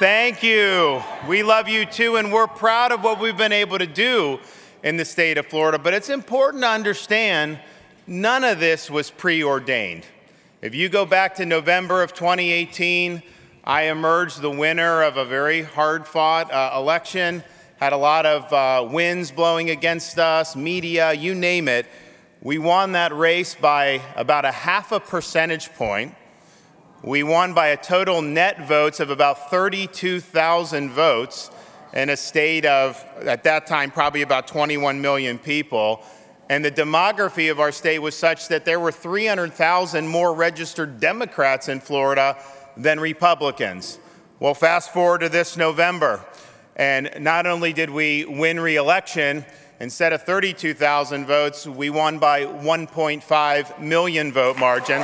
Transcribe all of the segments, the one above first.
Thank you. We love you too, and we're proud of what we've been able to do in the state of Florida. But it's important to understand none of this was preordained. If you go back to November of 2018, I emerged the winner of a very hard fought uh, election, had a lot of uh, winds blowing against us, media, you name it. We won that race by about a half a percentage point. We won by a total net votes of about 32,000 votes in a state of, at that time, probably about 21 million people. And the demography of our state was such that there were 300,000 more registered Democrats in Florida than Republicans. Well, fast forward to this November, and not only did we win re election, instead of 32,000 votes, we won by 1.5 million vote margin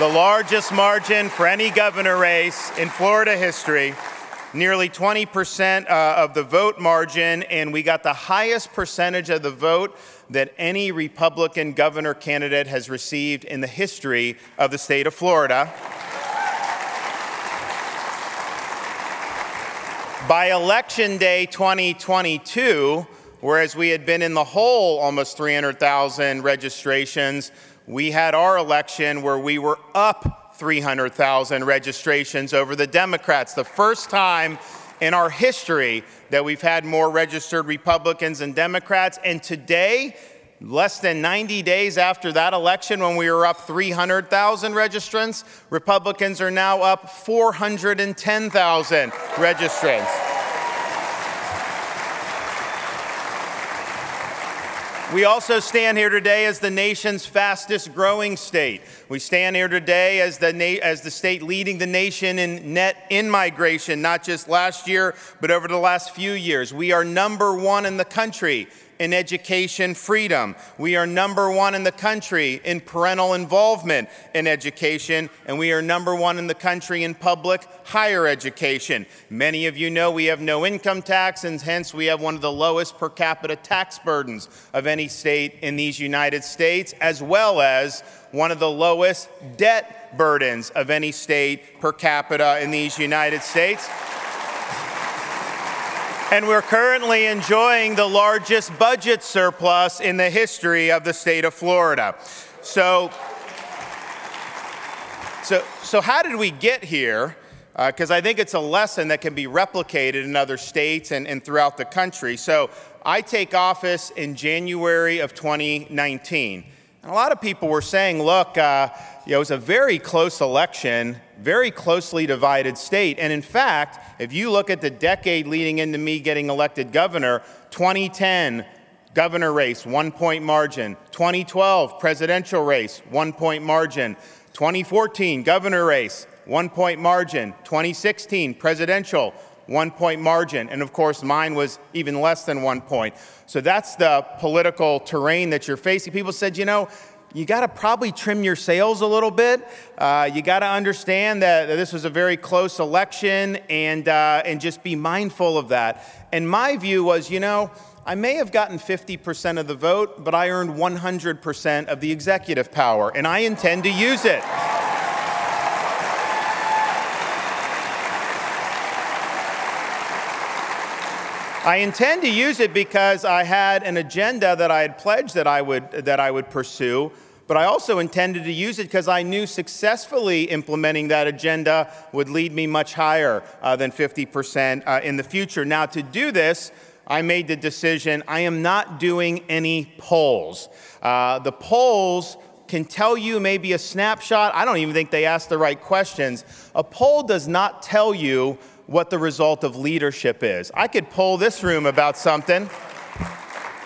the largest margin for any governor race in Florida history, nearly 20% uh, of the vote margin, and we got the highest percentage of the vote that any Republican governor candidate has received in the history of the state of Florida. By election day 2022, whereas we had been in the hole almost 300,000 registrations, we had our election where we were up 300,000 registrations over the Democrats. The first time in our history that we've had more registered Republicans and Democrats. And today, less than 90 days after that election, when we were up 300,000 registrants, Republicans are now up 410,000 registrants. We also stand here today as the nation's fastest growing state. We stand here today as the, na- as the state leading the nation in net in migration, not just last year, but over the last few years. We are number one in the country in education freedom. We are number one in the country in parental involvement in education, and we are number one in the country in public higher education. Many of you know we have no income tax, and hence we have one of the lowest per capita tax burdens of any state in these United States, as well as one of the lowest debt burdens of any state per capita in these United States. And we're currently enjoying the largest budget surplus in the history of the state of Florida. So, so, so how did we get here? Because uh, I think it's a lesson that can be replicated in other states and, and throughout the country. So I take office in January of 2019. And a lot of people were saying, look, uh, you know, it was a very close election, very closely divided state. And in fact, if you look at the decade leading into me getting elected governor, 2010, governor race, one point margin. 2012, presidential race, one point margin. 2014, governor race, one point margin. 2016, presidential, one point margin. And of course, mine was even less than one point. So that's the political terrain that you're facing. People said, you know, you got to probably trim your sails a little bit. Uh, you got to understand that, that, this was a very close election and, uh, and just be mindful of that. And my view was, you know, I may have gotten 50% of the vote, but I earned 100% of the executive power, and I intend to use it. I intend to use it because I had an agenda that I had pledged that I would, that I would pursue, but I also intended to use it because I knew successfully implementing that agenda would lead me much higher uh, than 50% uh, in the future. Now, to do this, I made the decision I am not doing any polls. Uh, the polls can tell you maybe a snapshot. I don't even think they ask the right questions. A poll does not tell you what the result of leadership is. I could poll this room about something.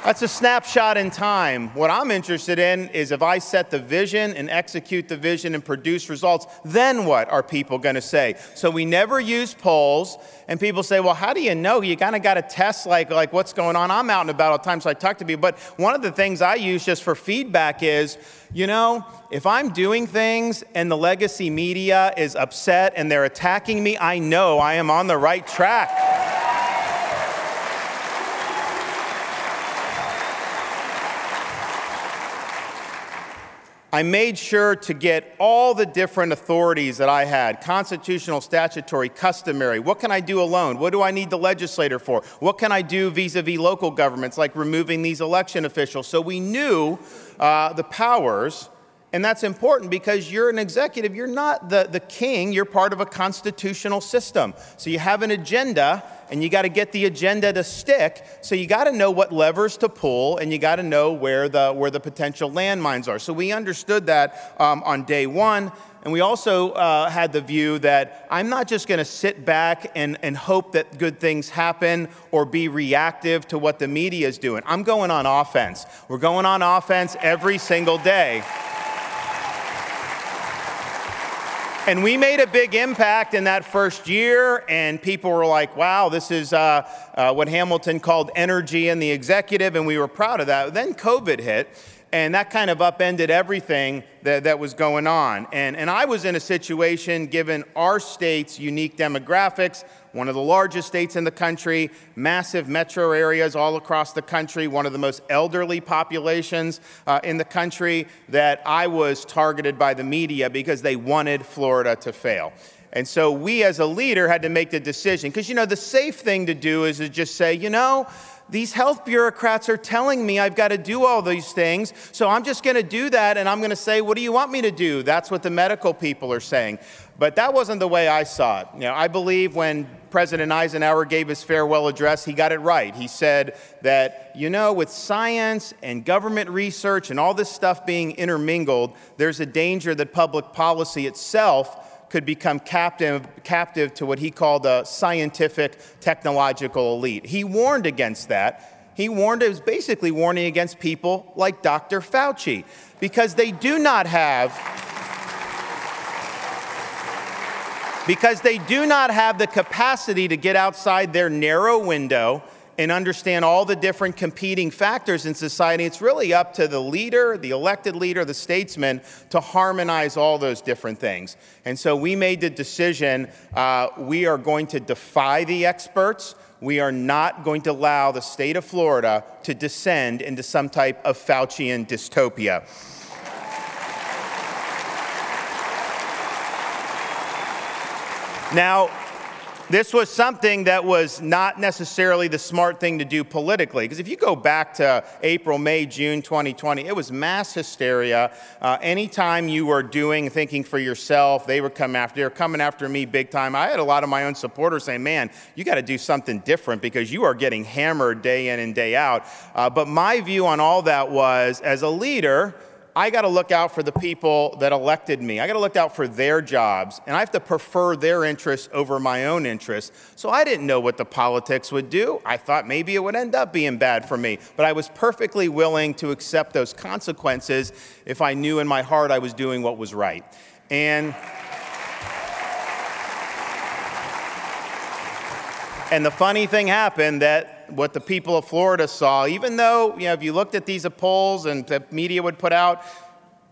That's a snapshot in time. What I'm interested in is if I set the vision and execute the vision and produce results, then what are people going to say? So we never use polls, and people say, well, how do you know? You kind of got to test like, like what's going on. I'm out and about all the time, so I talk to people. But one of the things I use just for feedback is, you know, if I'm doing things and the legacy media is upset and they're attacking me, I know I am on the right track. I made sure to get all the different authorities that I had constitutional, statutory, customary. What can I do alone? What do I need the legislator for? What can I do vis a vis local governments, like removing these election officials? So we knew uh, the powers. And that's important because you're an executive. You're not the, the king, you're part of a constitutional system. So you have an agenda, and you got to get the agenda to stick. So you got to know what levers to pull, and you got to know where the, where the potential landmines are. So we understood that um, on day one. And we also uh, had the view that I'm not just going to sit back and, and hope that good things happen or be reactive to what the media is doing. I'm going on offense. We're going on offense every single day. And we made a big impact in that first year, and people were like, wow, this is uh, uh, what Hamilton called energy in the executive, and we were proud of that. Then COVID hit, and that kind of upended everything that, that was going on. And, and I was in a situation, given our state's unique demographics, one of the largest states in the country, massive metro areas all across the country, one of the most elderly populations uh, in the country, that I was targeted by the media because they wanted Florida to fail. And so we as a leader had to make the decision. Because, you know, the safe thing to do is to just say, you know, these health bureaucrats are telling me I've got to do all these things, so I'm just going to do that and I'm going to say, What do you want me to do? That's what the medical people are saying. But that wasn't the way I saw it. You know, I believe when President Eisenhower gave his farewell address, he got it right. He said that, you know, with science and government research and all this stuff being intermingled, there's a danger that public policy itself could become captive, captive to what he called a scientific technological elite. He warned against that. He warned, it was basically warning against people like Dr. Fauci, because they do not have because they do not have the capacity to get outside their narrow window and understand all the different competing factors in society. It's really up to the leader, the elected leader, the statesman, to harmonize all those different things. And so we made the decision uh, we are going to defy the experts. We are not going to allow the state of Florida to descend into some type of Faucian dystopia. Now, this was something that was not necessarily the smart thing to do politically. Because if you go back to April, May, June 2020, it was mass hysteria. Uh, anytime you were doing, thinking for yourself, they would come after, they were coming after me big time. I had a lot of my own supporters saying, man, you got to do something different because you are getting hammered day in and day out. Uh, but my view on all that was, as a leader, I got to look out for the people that elected me. I got to look out for their jobs, and I have to prefer their interests over my own interests. So I didn't know what the politics would do. I thought maybe it would end up being bad for me, but I was perfectly willing to accept those consequences if I knew in my heart I was doing what was right. And And the funny thing happened what the people of Florida saw, even though, you know, if you looked at these polls and the media would put out,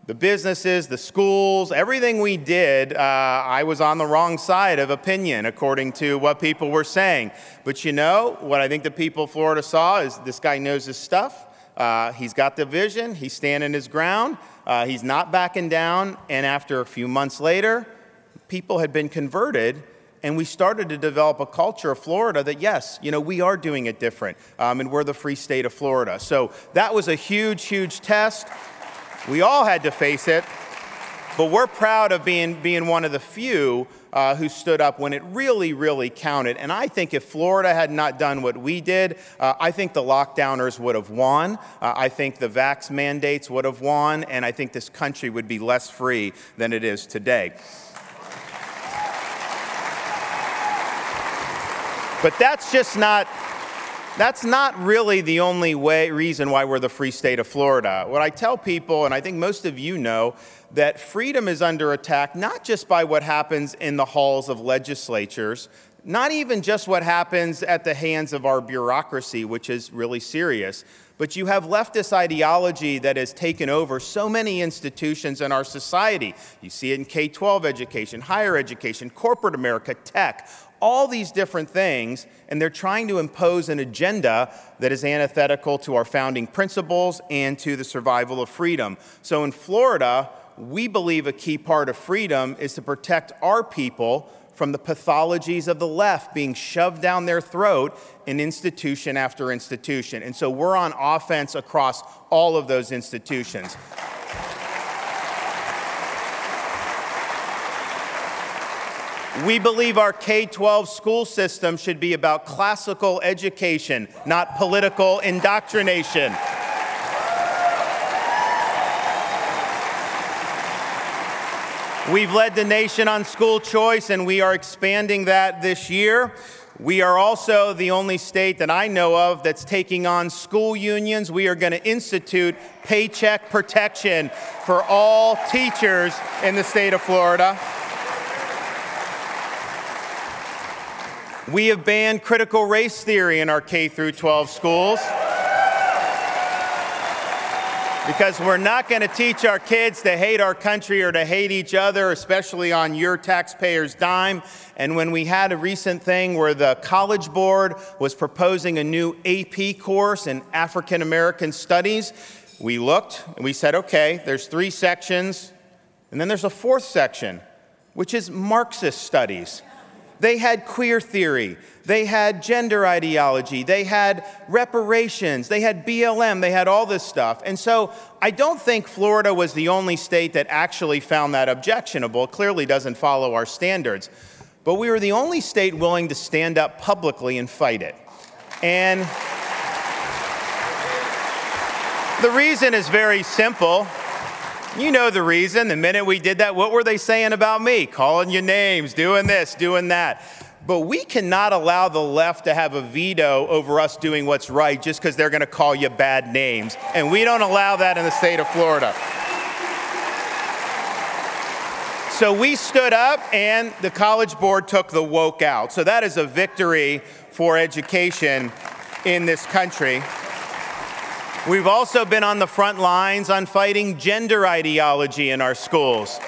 the businesses, the schools, everything we did, uh, I was on the wrong side of opinion according to what people were saying. But you know, what I think the people of Florida saw is this guy knows his stuff. Uh, he's got the vision, he's standing his ground, uh, he's not backing down. And after a few months later, people had been converted and we started to develop a culture of Florida that, yes, you know, we are doing it different, um, and we're the free state of Florida. So that was a huge, huge test. We all had to face it, but we're proud of being, being one of the few uh, who stood up when it really, really counted. And I think if Florida had not done what we did, uh, I think the lockdowners would have won. Uh, I think the vax mandates would have won, and I think this country would be less free than it is today. But that's just not that's not really the only way, reason why we're the free state of Florida. What I tell people, and I think most of you know, that freedom is under attack not just by what happens in the halls of legislatures, not even just what happens at the hands of our bureaucracy, which is really serious, But you have leftist ideology that has taken over so many institutions in our society. You see it in K 12 education, higher education, corporate America, tech, all these different things, and they're trying to impose an agenda that is antithetical to our founding principles and to the survival of freedom. So in Florida, we believe a key part of freedom is to protect our people from the pathologies of the left being shoved down their throat in institution after institution. And so we're on offense across all of those institutions. We believe our K 12 school system should be about classical education, not political indoctrination. We've led the nation on school choice, and we are expanding that this year. We are also the only state that I know of that's taking on school unions. We are going to institute paycheck protection for all teachers in the state of Florida. We have banned critical race theory in our K through 12 schools because we're not going to teach our kids to hate our country or to hate each other, especially on your taxpayers' dime. And when we had a recent thing where the College Board was proposing a new AP course in African American studies, we looked and we said, okay, there's three sections, and then there's a fourth section, which is Marxist studies. They had queer theory. They had gender ideology. They had reparations. They had BLM. They had all this stuff. And so I don't think Florida was the only state that actually found that objectionable. It clearly doesn't follow our standards. But we were the only state willing to stand up publicly and fight it. And the reason is very simple. You know the reason. The minute we did that, what were they saying about me? Calling you names, doing this, doing that. But we cannot allow the left to have a veto over us doing what's right just because they're going to call you bad names. And we don't allow that in the state of Florida. So we stood up and the College Board took the woke out. So that is a victory for education in this country. We've also been on the front lines on fighting gender ideology in our schools.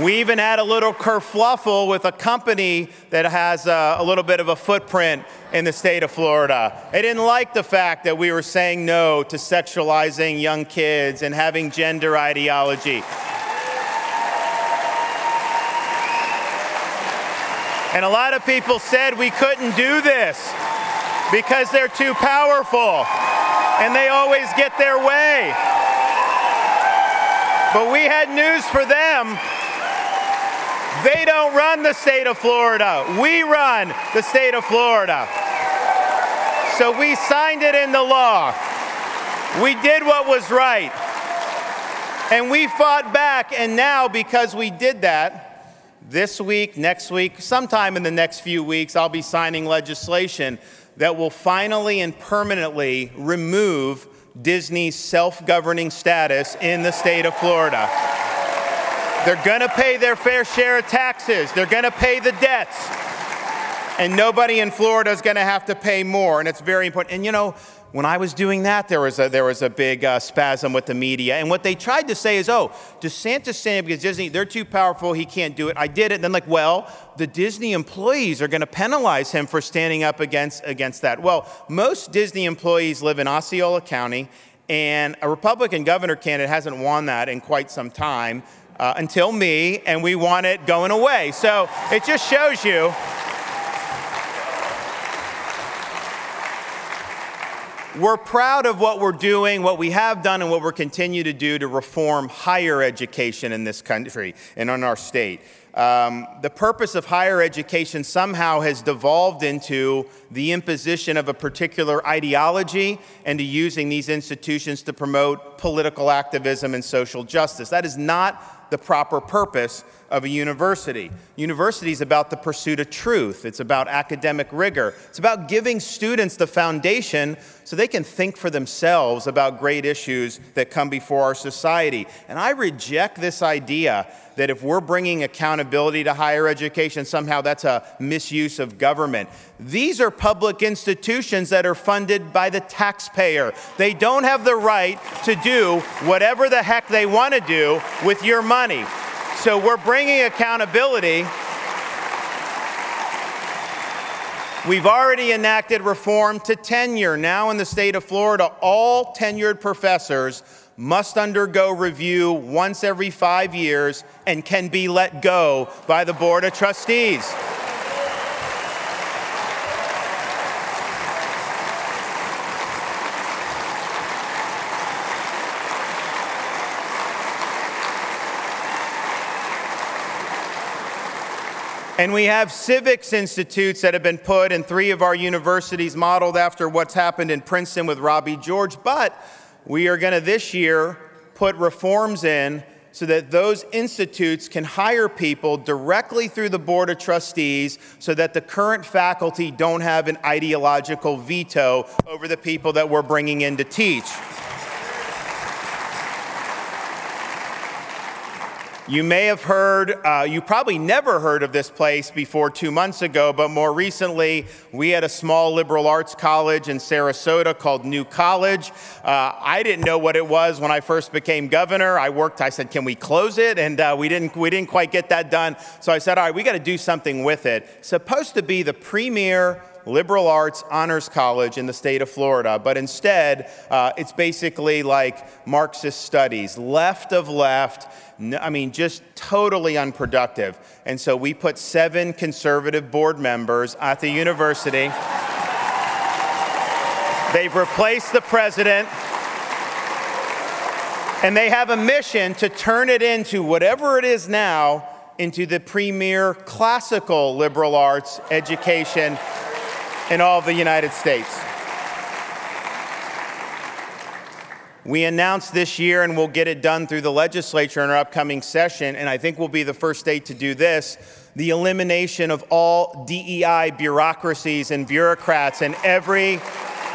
We even had a little kerfluffle with a company that has a, a, little bit of a footprint in the state of Florida. They didn't like the fact that we were saying no to sexualizing young kids and having gender ideology. And a lot of people said we couldn't do this because they're too powerful and they always get their way. But we had news for them. They don't run the state of Florida. We run the state of Florida. So we signed it in the law. We did what was right. And we fought back. And now, because we did that, this week, next week, sometime in the next few weeks, I'll be signing legislation that will finally and permanently remove Disney's self governing status in the state of Florida. They're going to pay their fair share of taxes, they're going to pay the debts. And nobody in Florida is going to have to pay more. And it's very important. And you know, when I was doing that, there was a, there was a big uh, spasm with the media. And what they tried to say is, oh, DeSantis saying because Disney, they're too powerful, he can't do it. I did it. And then, like, well, the Disney employees are going to penalize him for standing up against, against that. Well, most Disney employees live in Osceola County, and a Republican governor candidate hasn't won that in quite some time. Uh, until me, and we want it going away. So it just shows you We're proud of what we're doing, what we have done, and what we're continue to do to reform higher education in this country and in our state. Um, the purpose of higher education somehow has devolved into the imposition of a particular ideology and to using these institutions to promote political activism and social justice. That is not the proper purpose of a university. University is about the pursuit of truth, it's about academic rigor, it's about giving students the foundation so they can think for themselves about great issues that come before our society. And I reject this idea that if we're bringing accountability to higher education, somehow that's a misuse of government. These are public institutions that are funded by the taxpayer. They don't have the right to do whatever the heck they want to do with your money. So we're bringing accountability. We've already enacted reform to tenure. Now, in the state of Florida, all tenured professors must undergo review once every five years and can be let go by the Board of Trustees. And we have civics institutes that have been put in three of our universities, modeled after what's happened in Princeton with Robbie George. But we are going to this year put reforms in so that those institutes can hire people directly through the Board of Trustees so that the current faculty don't have an ideological veto over the people that we're bringing in to teach. You may have heard, uh, you probably never heard of this place before two months ago, but more recently, we had a small liberal arts college in Sarasota called New College. Uh, I didn't know what it was when I first became governor. I worked, I said, can we close it? And uh, we, didn't, we didn't quite get that done. So I said, all right, we got to do something with it. Supposed to be the premier liberal arts honors college in the state of Florida, but instead, uh, it's basically like Marxist studies, left of left. I mean, just totally unproductive. And so we put seven conservative board members at the university. They've replaced the president. And they have a mission to turn it into whatever it is now into the premier classical liberal arts education in all of the United States. We announced this year, and we'll get it done through the legislature in our upcoming session, and I think we'll be the first state to do this the elimination of all DEI bureaucracies and bureaucrats in every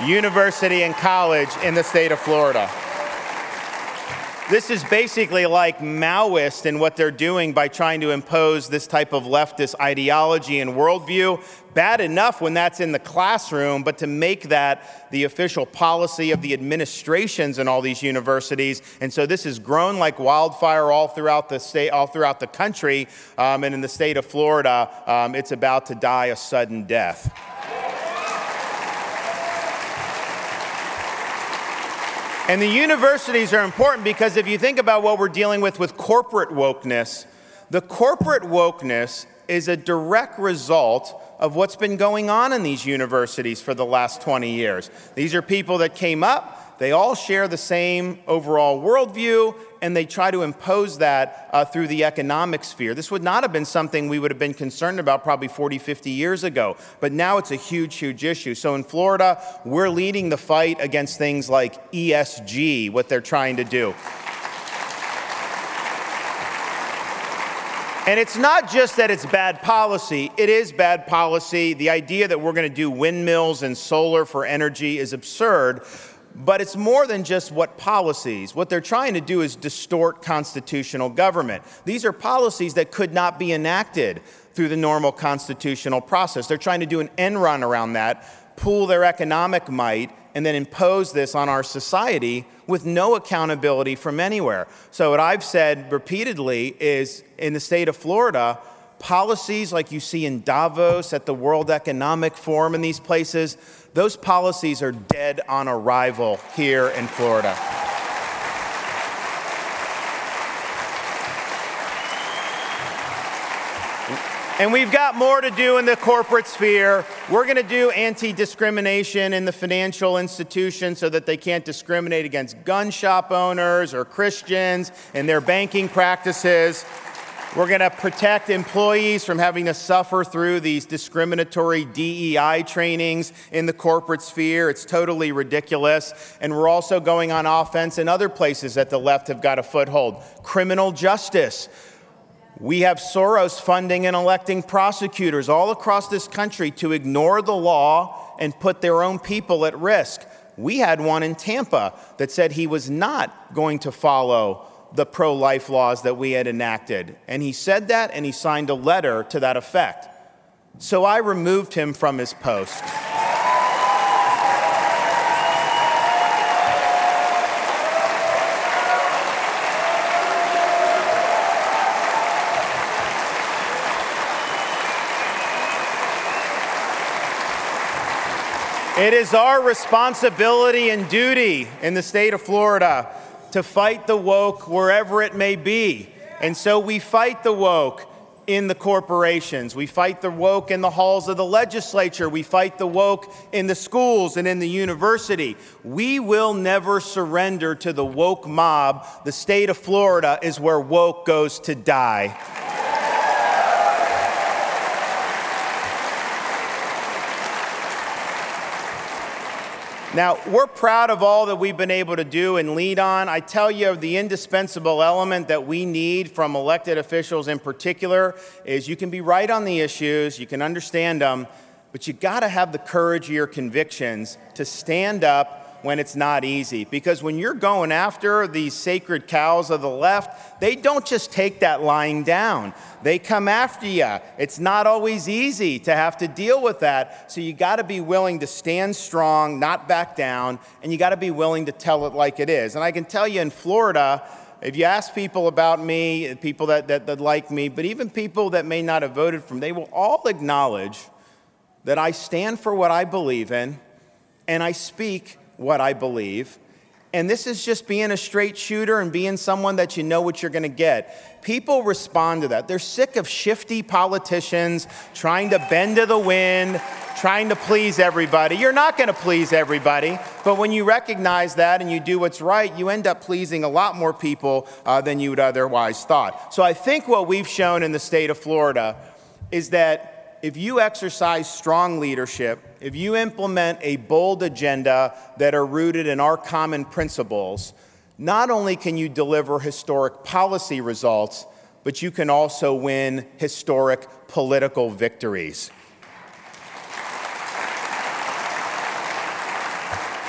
university and college in the state of Florida. This is basically like Maoist in what they're doing by trying to impose this type of leftist ideology and worldview. Bad enough when that's in the classroom, but to make that the official policy of the administrations in all these universities. And so this has grown like wildfire all throughout the state, all throughout the country. Um, and in the state of Florida, um, it's about to die a sudden death. And the universities are important because if you think about what we're dealing with with corporate wokeness, the corporate wokeness is a direct result of what's been going on in these universities for the last 20 years. These are people that came up, they all share the same overall worldview, and they try to impose that uh, through the economic sphere. This would not have been something we would have been concerned about probably 40, 50 years ago, but now it's a huge, huge issue. So in Florida, we're leading the fight against things like ESG, what they're trying to do. And it's not just that it's bad policy, it is bad policy. The idea that we're going to do windmills and solar for energy is absurd. But it's more than just what policies. What they're trying to do is distort constitutional government. These are policies that could not be enacted through the normal constitutional process. They're trying to do an end run around that, pool their economic might, and then impose this on our society with no accountability from anywhere. So, what I've said repeatedly is in the state of Florida, policies like you see in Davos, at the World Economic Forum, in these places, those policies are dead on arrival here in Florida. And we've got more to do in the corporate sphere. We're going to do anti discrimination in the financial institutions so that they can't discriminate against gun shop owners or Christians in their banking practices. We're going to protect employees from having to suffer through these discriminatory DEI trainings in the corporate sphere. It's totally ridiculous. And we're also going on offense in other places that the left have got a foothold. Criminal justice. We have Soros funding and electing prosecutors all across this country to ignore the law and put their own people at risk. We had one in Tampa that said he was not going to follow the pro life laws that we had enacted. And he said that and he signed a letter to that effect. So I removed him from his post. It is our responsibility and duty in the state of Florida to fight the woke wherever it may be. And so we fight the woke in the corporations. We fight the woke in the halls of the legislature. We fight the woke in the schools and in the university. We will never surrender to the woke mob. The state of Florida is where woke goes to die. Now, we're proud of all that we've been able to do and lead on. I tell you, the indispensable element that we need from elected officials in particular is you can be right on the issues, you can understand them, but you got to have the courage of your convictions to stand up when it's not easy. Because when you're going after these sacred cows of the left, they don't just take that lying down, they come after you. It's not always easy to have to deal with that. So you got to be willing to stand strong, not back down, and you got to be willing to tell it like it is. And I can tell you in Florida, if you ask people about me, people that, that, that like me, but even people that may not have voted for me, they will all acknowledge that I stand for what I believe in and I speak what I believe. And this is just being a straight shooter and being someone that you know what you're going to get. People respond to that. They're sick of shifty politicians trying to bend to the wind, trying to please everybody. You're not going to please everybody, but when you recognize that and you do what's right, you end up pleasing a lot more people uh, than you would otherwise thought. So I think what we've shown in the state of Florida is that if you exercise strong leadership, if you implement a bold agenda that are rooted in our common principles, not only can you deliver historic policy results, but you can also win historic political victories.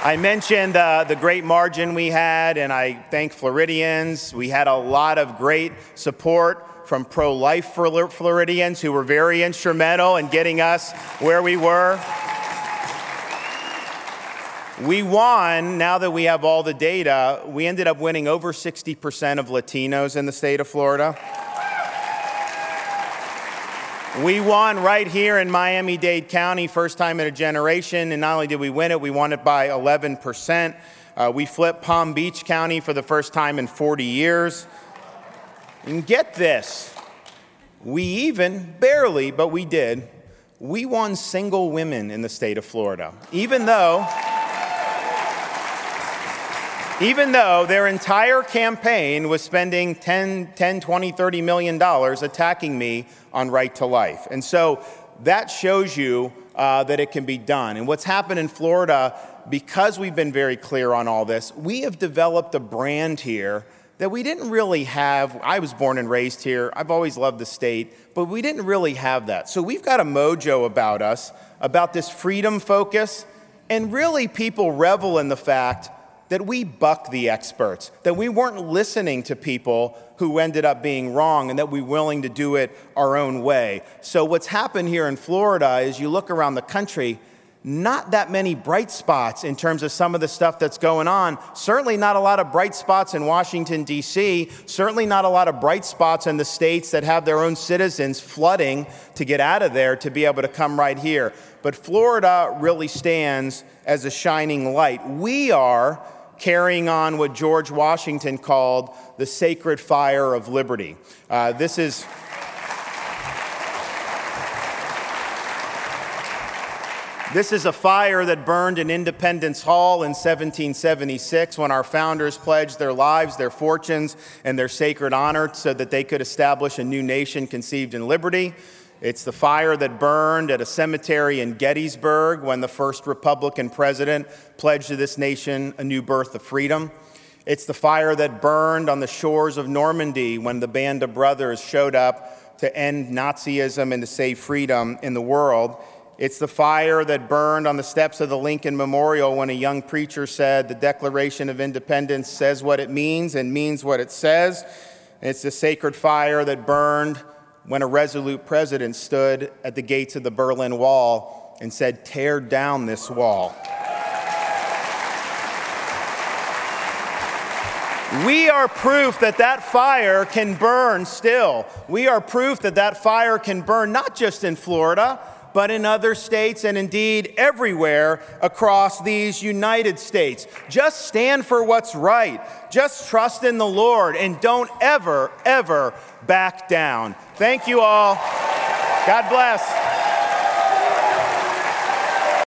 I mentioned uh, the great margin we had, and I thank Floridians. We had a lot of great support from pro life Floridians who were very instrumental in getting us where we were. We won, now that we have all the data, we ended up winning over 60% of Latinos in the state of Florida. We won right here in Miami Dade County, first time in a generation. And not only did we win it, we won it by 11%. Uh, we flipped Palm Beach County for the first time in 40 years. And get this we even, barely, but we did, we won single women in the state of Florida, even though. Even though their entire campaign was spending 10, 10, 20, 30 million dollars attacking me on right to life. And so that shows you uh, that it can be done. And what's happened in Florida, because we've been very clear on all this, we have developed a brand here that we didn't really have. I was born and raised here. I've always loved the state, but we didn't really have that. So we've got a mojo about us, about this freedom focus, and really people revel in the fact that we buck the experts, that we weren't listening to people who ended up being wrong, and that we we're willing to do it our own way. So, what's happened here in Florida is you look around the country, not that many bright spots in terms of some of the stuff that's going on. Certainly not a lot of bright spots in Washington, D.C., certainly not a lot of bright spots in the states that have their own citizens flooding to get out of there to be able to come right here. But Florida really stands as a shining light. We are carrying on what George Washington called the sacred fire of liberty. Uh, this is. This is a fire that burned in Independence Hall in 1776 when our founders pledged their lives, their fortunes, and their sacred honor so that they could establish a new nation conceived in liberty. It's the fire that burned at a cemetery in Gettysburg when the first Republican president pledged to this nation a new birth of freedom. It's the fire that burned on the shores of Normandy when the Band of Brothers showed up to end Nazism and to save freedom in the world. It's the fire that burned on the steps of the Lincoln Memorial when a young preacher said, The Declaration of Independence says what it means and means what it says. It's the sacred fire that burned when a resolute president stood at the gates of the Berlin Wall and said, Tear down this wall. We are proof that that fire can burn still. We are proof that that fire can burn not just in Florida, but in other states and indeed everywhere across these United States. Just stand for what's right. Just trust in the Lord and don't ever, ever back down. Thank you all. God bless.